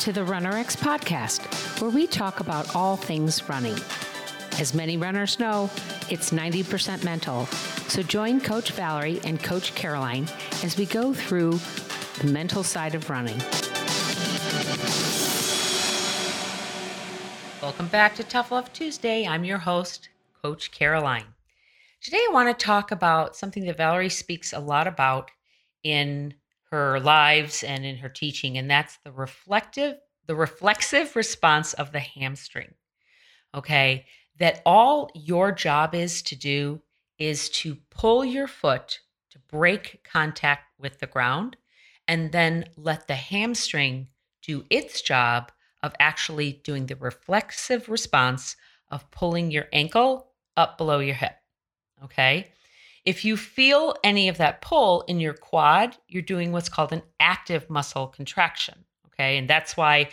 to the RunRx podcast, where we talk about all things running. As many runners know, it's 90% mental. So join Coach Valerie and Coach Caroline as we go through the mental side of running. Welcome back to Tough Love Tuesday. I'm your host, Coach Caroline. Today I want to talk about something that Valerie speaks a lot about in her lives and in her teaching, and that's the reflective, the reflexive response of the hamstring. Okay, that all your job is to do is to pull your foot to break contact with the ground and then let the hamstring do its job of actually doing the reflexive response of pulling your ankle up below your hip. Okay. If you feel any of that pull in your quad, you're doing what's called an active muscle contraction. Okay. And that's why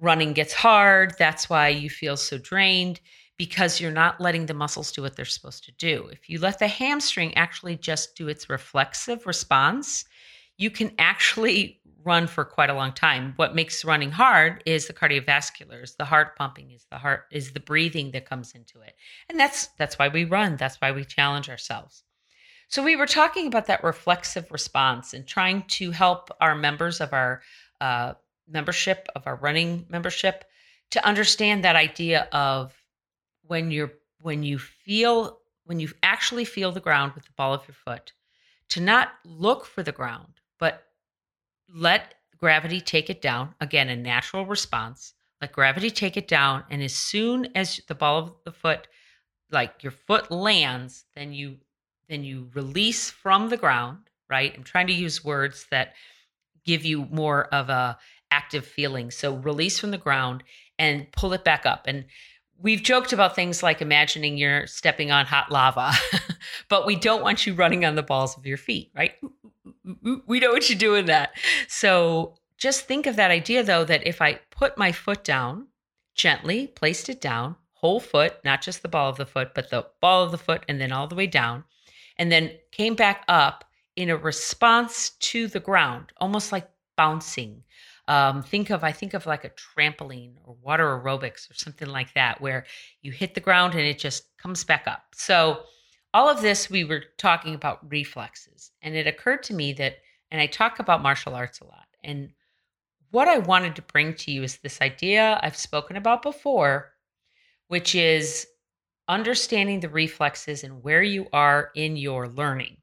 running gets hard. That's why you feel so drained because you're not letting the muscles do what they're supposed to do. If you let the hamstring actually just do its reflexive response, you can actually run for quite a long time. What makes running hard is the cardiovasculars, the heart pumping is the heart is the breathing that comes into it. And that's that's why we run. That's why we challenge ourselves. So we were talking about that reflexive response and trying to help our members of our uh, membership, of our running membership, to understand that idea of when you're when you feel when you actually feel the ground with the ball of your foot, to not look for the ground, but let gravity take it down. Again, a natural response. Let gravity take it down, and as soon as the ball of the foot, like your foot lands, then you then you release from the ground, right? I'm trying to use words that give you more of a active feeling. So release from the ground and pull it back up. And we've joked about things like imagining you're stepping on hot lava, but we don't want you running on the balls of your feet, right? We don't want you doing that. So just think of that idea though that if I put my foot down gently, placed it down, whole foot, not just the ball of the foot, but the ball of the foot and then all the way down, and then came back up in a response to the ground, almost like bouncing. Um, think of, I think of like a trampoline or water aerobics or something like that, where you hit the ground and it just comes back up. So, all of this, we were talking about reflexes. And it occurred to me that, and I talk about martial arts a lot. And what I wanted to bring to you is this idea I've spoken about before, which is understanding the reflexes and where you are in your learning.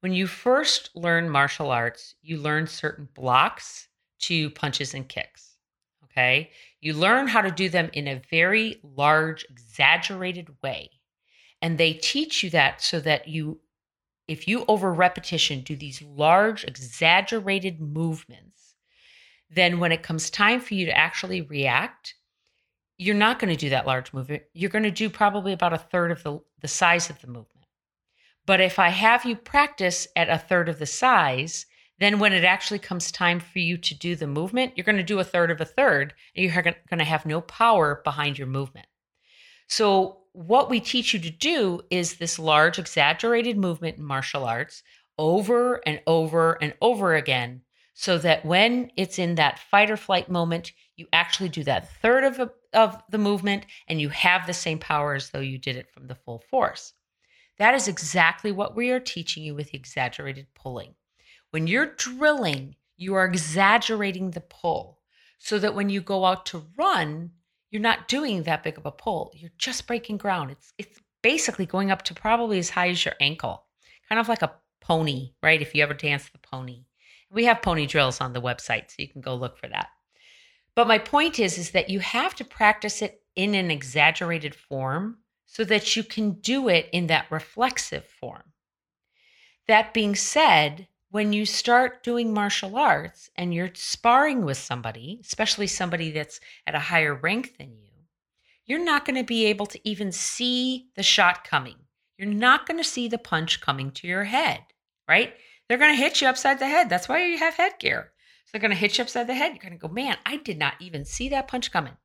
When you first learn martial arts, you learn certain blocks to punches and kicks. Okay. You learn how to do them in a very large, exaggerated way. And they teach you that so that you, if you over repetition do these large, exaggerated movements, then when it comes time for you to actually react, you're not going to do that large movement. You're going to do probably about a third of the, the size of the movement. But if I have you practice at a third of the size, then when it actually comes time for you to do the movement, you're going to do a third of a third, and you're going to have no power behind your movement. So, what we teach you to do is this large, exaggerated movement in martial arts over and over and over again, so that when it's in that fight or flight moment, you actually do that third of, a, of the movement and you have the same power as though you did it from the full force. That is exactly what we are teaching you with exaggerated pulling. When you're drilling, you are exaggerating the pull so that when you go out to run, you're not doing that big of a pull. You're just breaking ground. It's it's basically going up to probably as high as your ankle, kind of like a pony, right? If you ever dance the pony. We have pony drills on the website, so you can go look for that. But my point is is that you have to practice it in an exaggerated form so that you can do it in that reflexive form. That being said, when you start doing martial arts and you're sparring with somebody, especially somebody that's at a higher rank than you, you're not going to be able to even see the shot coming. You're not going to see the punch coming to your head, right? They're going to hit you upside the head. That's why you have headgear. They're going to hit you upside the head. You're going to go, man, I did not even see that punch coming.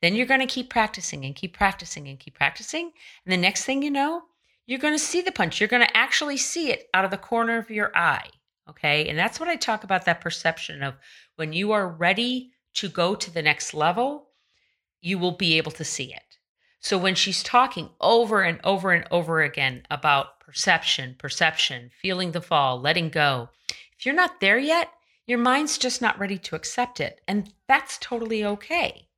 Then you're going to keep practicing and keep practicing and keep practicing. And the next thing you know, you're going to see the punch. You're going to actually see it out of the corner of your eye. Okay. And that's what I talk about that perception of when you are ready to go to the next level, you will be able to see it. So when she's talking over and over and over again about perception, perception, feeling the fall, letting go, if you're not there yet, your mind's just not ready to accept it. And that's totally okay.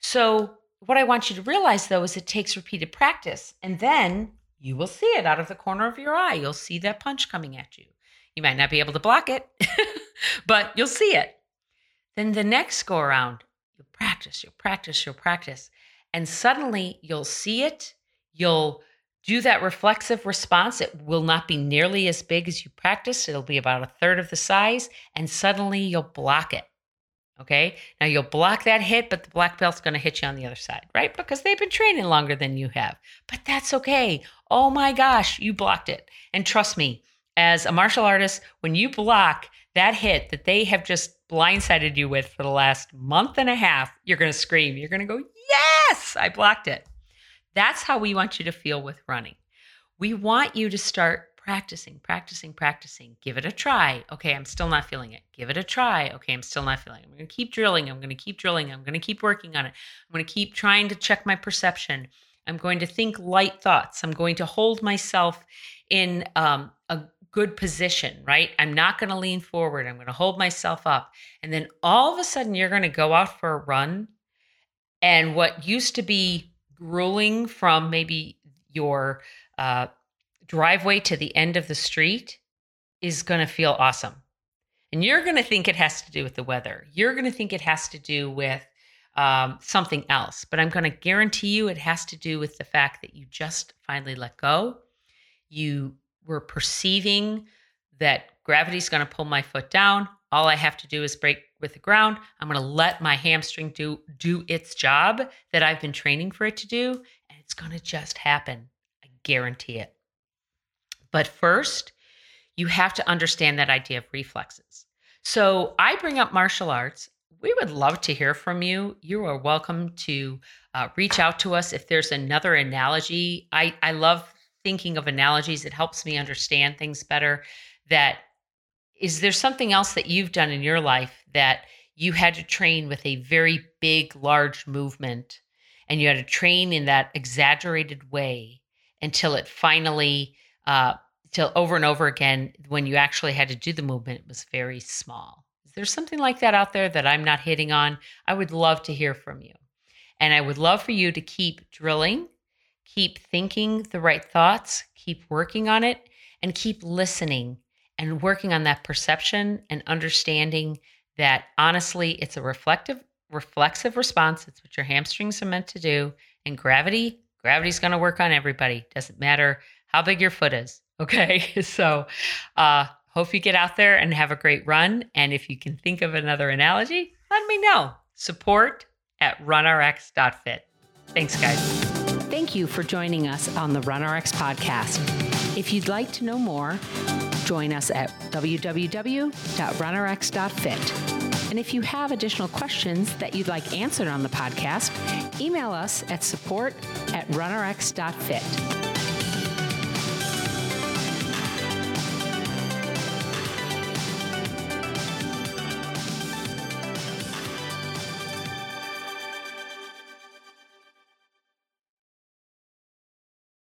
So, what I want you to realize though is it takes repeated practice. And then you will see it out of the corner of your eye. You'll see that punch coming at you. You might not be able to block it, but you'll see it. Then the next go around, you'll practice, you'll practice, you'll practice. And suddenly you'll see it. You'll do that reflexive response. It will not be nearly as big as you practice. It'll be about a third of the size. And suddenly you'll block it. Okay. Now you'll block that hit, but the black belt's going to hit you on the other side, right? Because they've been training longer than you have. But that's okay. Oh my gosh, you blocked it. And trust me, as a martial artist, when you block that hit that they have just blindsided you with for the last month and a half, you're going to scream. You're going to go, Yes, I blocked it. That's how we want you to feel with running. We want you to start practicing, practicing, practicing. Give it a try. Okay, I'm still not feeling it. Give it a try. Okay, I'm still not feeling it. I'm going to keep drilling. I'm going to keep drilling. I'm going to keep working on it. I'm going to keep trying to check my perception. I'm going to think light thoughts. I'm going to hold myself in um, a good position, right? I'm not going to lean forward. I'm going to hold myself up. And then all of a sudden, you're going to go out for a run. And what used to be grueling from maybe your uh, driveway to the end of the street is going to feel awesome. And you're going to think it has to do with the weather. You're going to think it has to do with um, something else. But I'm going to guarantee you it has to do with the fact that you just finally let go. You were perceiving that gravity's going to pull my foot down. All I have to do is break with the ground. I'm going to let my hamstring do do its job that I've been training for it to do, and it's going to just happen. I guarantee it. But first, you have to understand that idea of reflexes. So I bring up martial arts. We would love to hear from you. You are welcome to uh, reach out to us if there's another analogy. I, I love thinking of analogies. It helps me understand things better. That is there something else that you've done in your life that you had to train with a very big, large movement and you had to train in that exaggerated way until it finally, uh, till over and over again, when you actually had to do the movement, it was very small. Is there something like that out there that I'm not hitting on? I would love to hear from you. And I would love for you to keep drilling, keep thinking the right thoughts, keep working on it, and keep listening and working on that perception and understanding that honestly it's a reflective reflexive response. It's what your hamstrings are meant to do. And gravity gravity's going to work on everybody. Doesn't matter how big your foot is okay? So uh hope you get out there and have a great run. And if you can think of another analogy let me know. Support at runrx.fit thanks guys thank you for joining us on the runrx podcast if you'd like to know more Join us at www.runrx.fit. And if you have additional questions that you'd like answered on the podcast, email us at support at runrx.fit.